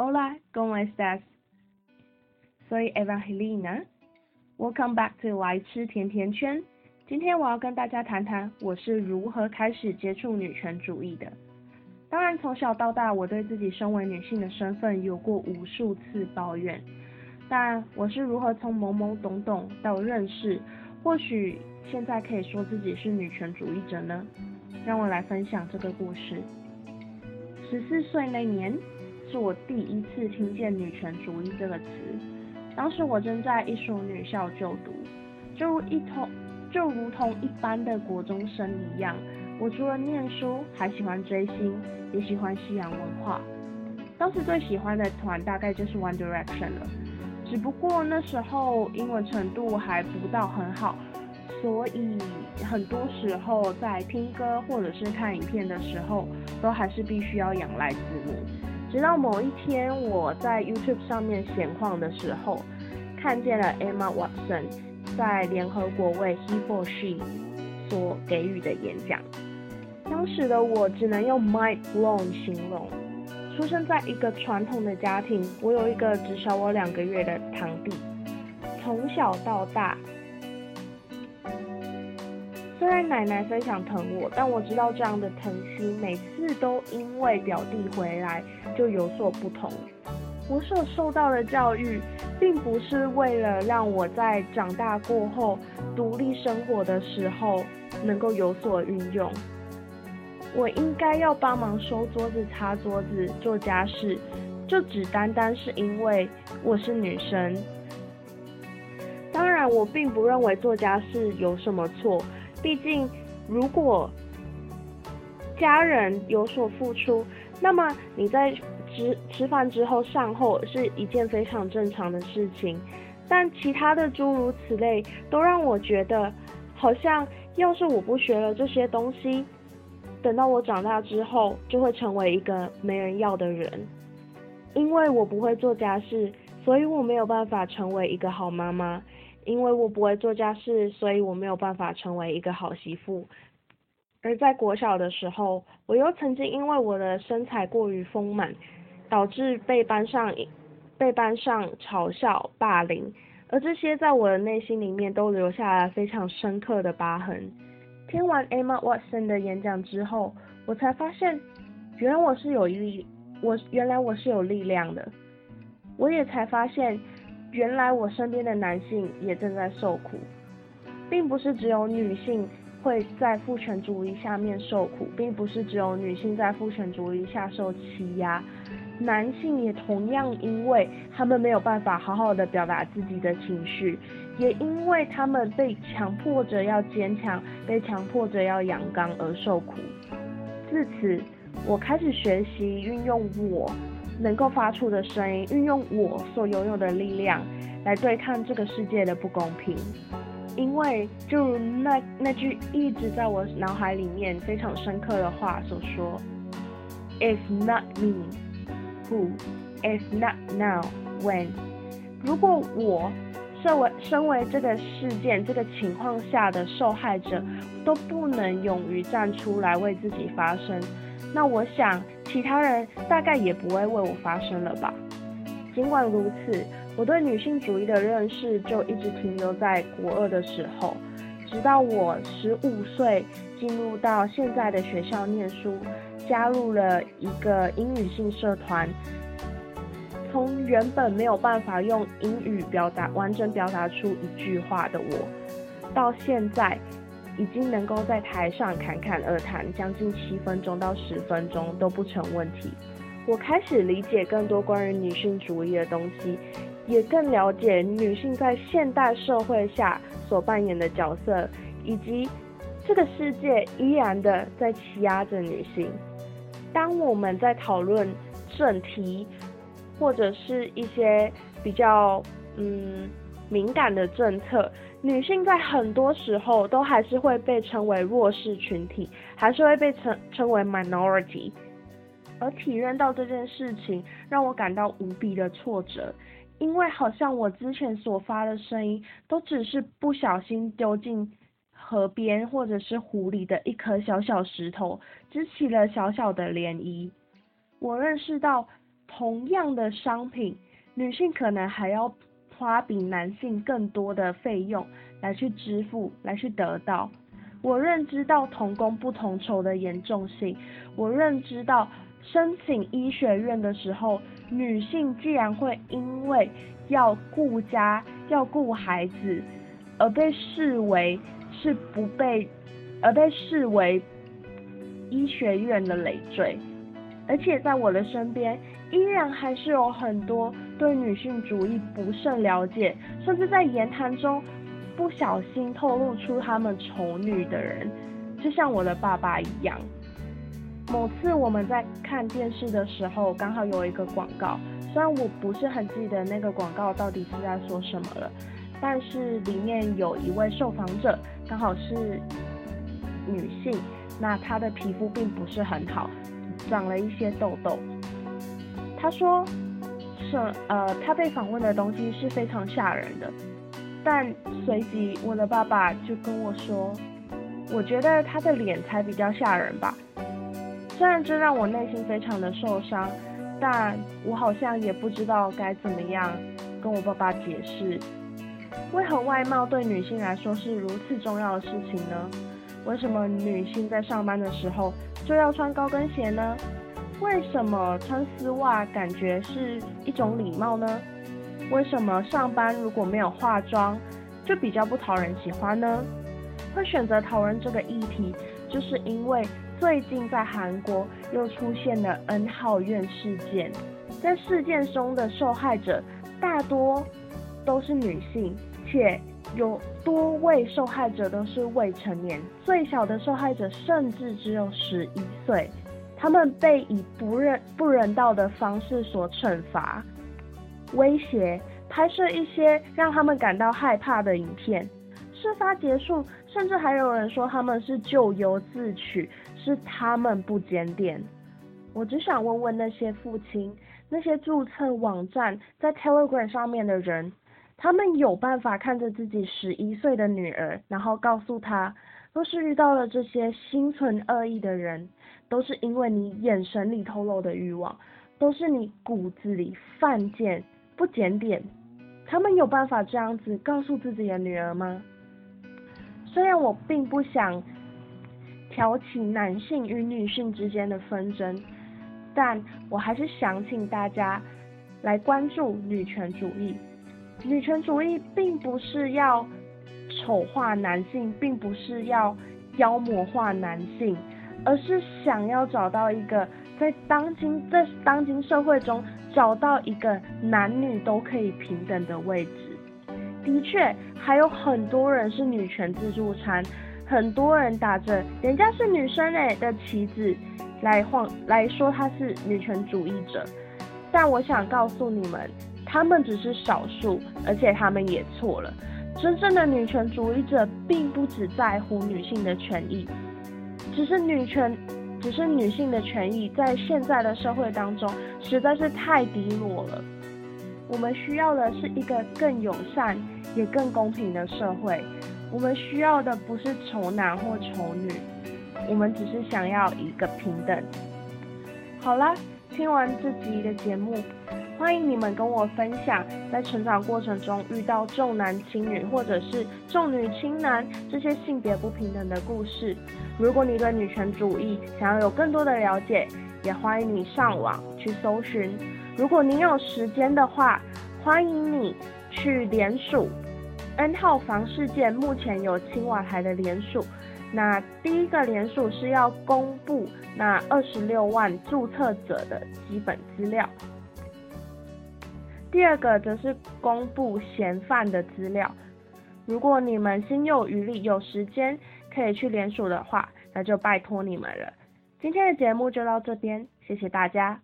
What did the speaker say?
Hola, ¿cómo estás? Soy Evangelina. Welcome back to 来吃甜甜圈。今天我要跟大家谈谈我是如何开始接触女权主义的。当然，从小到大，我对自己身为女性的身份有过无数次抱怨。但我是如何从懵懵懂懂到认识，或许现在可以说自己是女权主义者呢？让我来分享这个故事。十四岁那年，是我第一次听见女权主义这个词。当时我正在一所女校就读，就一同就如同一般的国中生一样，我除了念书，还喜欢追星，也喜欢西洋文化。当时最喜欢的团大概就是 One Direction 了。只不过那时候英文程度还不到很好，所以很多时候在听歌或者是看影片的时候，都还是必须要仰赖字幕。直到某一天我在 YouTube 上面闲逛的时候，看见了 Emma Watson 在联合国为 He for She 所给予的演讲，当时的我只能用 mind blown 形容。出生在一个传统的家庭，我有一个只小我两个月的堂弟。从小到大，虽然奶奶非常疼我，但我知道这样的疼惜每次都因为表弟回来就有所不同。我所受到的教育，并不是为了让我在长大过后独立生活的时候能够有所运用。我应该要帮忙收桌子、擦桌子、做家事，就只单单是因为我是女生。当然，我并不认为做家事有什么错，毕竟如果家人有所付出，那么你在吃吃饭之后善后是一件非常正常的事情。但其他的诸如此类，都让我觉得，好像要是我不学了这些东西。等到我长大之后，就会成为一个没人要的人。因为我不会做家事，所以我没有办法成为一个好妈妈；因为我不会做家事，所以我没有办法成为一个好媳妇。而在国小的时候，我又曾经因为我的身材过于丰满，导致被班上被班上嘲笑、霸凌，而这些在我的内心里面都留下了非常深刻的疤痕。听完 Emma Watson 的演讲之后，我才发现，原来我是有力，我原来我是有力量的。我也才发现，原来我身边的男性也正在受苦，并不是只有女性会在父权主义下面受苦，并不是只有女性在父权主义下受欺压。男性也同样，因为他们没有办法好好的表达自己的情绪，也因为他们被强迫着要坚强，被强迫着要阳刚而受苦。自此，我开始学习运用我能够发出的声音，运用我所拥有的力量，来对抗这个世界的不公平。因为，就如那那句一直在我脑海里面非常深刻的话所说：“If not me。” Who, if not now, when? 如果我身为身为这个事件这个情况下的受害者都不能勇于站出来为自己发声，那我想其他人大概也不会为我发声了吧。尽管如此，我对女性主义的认识就一直停留在国二的时候，直到我十五岁进入到现在的学校念书。加入了一个英语性社团，从原本没有办法用英语表达完整表达出一句话的我，到现在已经能够在台上侃侃而谈将近七分钟到十分钟都不成问题。我开始理解更多关于女性主义的东西，也更了解女性在现代社会下所扮演的角色，以及这个世界依然的在欺压着女性。当我们在讨论正题，或者是一些比较嗯敏感的政策，女性在很多时候都还是会被称为弱势群体，还是会被称称为 minority。而体认到这件事情，让我感到无比的挫折，因为好像我之前所发的声音，都只是不小心丢进。河边或者是湖里的一颗小小石头，支起了小小的涟漪。我认识到，同样的商品，女性可能还要花比男性更多的费用来去支付，来去得到。我认知到同工不同酬的严重性，我认知到申请医学院的时候，女性既然会因为要顾家、要顾孩子，而被视为是不被，而被视为医学院的累赘，而且在我的身边，依然还是有很多对女性主义不甚了解，甚至在言谈中。不小心透露出他们丑女的人，就像我的爸爸一样。某次我们在看电视的时候，刚好有一个广告，虽然我不是很记得那个广告到底是在说什么了，但是里面有一位受访者刚好是女性，那她的皮肤并不是很好，长了一些痘痘。她说，呃，他被访问的东西是非常吓人的。但随即，我的爸爸就跟我说：“我觉得他的脸才比较吓人吧。”虽然这让我内心非常的受伤，但我好像也不知道该怎么样跟我爸爸解释，为何外貌对女性来说是如此重要的事情呢？为什么女性在上班的时候就要穿高跟鞋呢？为什么穿丝袜感觉是一种礼貌呢？为什么上班如果没有化妆，就比较不讨人喜欢呢？会选择讨论这个议题，就是因为最近在韩国又出现了 N 号院事件，在事件中的受害者大多都是女性，且有多位受害者都是未成年，最小的受害者甚至只有十一岁，他们被以不人不人道的方式所惩罚。威胁拍摄一些让他们感到害怕的影片。事发结束，甚至还有人说他们是咎由自取，是他们不检点。我只想问问那些父亲，那些注册网站在 Telegram 上面的人，他们有办法看着自己十一岁的女儿，然后告诉她，若是遇到了这些心存恶意的人，都是因为你眼神里透露的欲望，都是你骨子里犯贱。不检点，他们有办法这样子告诉自己的女儿吗？虽然我并不想挑起男性与女性之间的纷争，但我还是想请大家来关注女权主义。女权主义并不是要丑化男性，并不是要妖魔化男性，而是想要找到一个在当今在当今社会中。找到一个男女都可以平等的位置，的确还有很多人是女权自助餐，很多人打着人家是女生哎的旗子来晃来说她是女权主义者，但我想告诉你们，他们只是少数，而且他们也错了。真正的女权主义者并不只在乎女性的权益，只是女权。只是女性的权益在现在的社会当中实在是太低落了。我们需要的是一个更友善也更公平的社会。我们需要的不是丑男或丑女，我们只是想要一个平等。好啦，听完这集的节目。欢迎你们跟我分享，在成长过程中遇到重男轻女，或者是重女轻男这些性别不平等的故事。如果你对女权主义想要有更多的了解，也欢迎你上网去搜寻。如果你有时间的话，欢迎你去联署。N 号房事件目前有青瓦台的联署，那第一个联署是要公布那二十六万注册者的基本资料。第二个则是公布嫌犯的资料。如果你们心有余力、有时间可以去联署的话，那就拜托你们了。今天的节目就到这边，谢谢大家。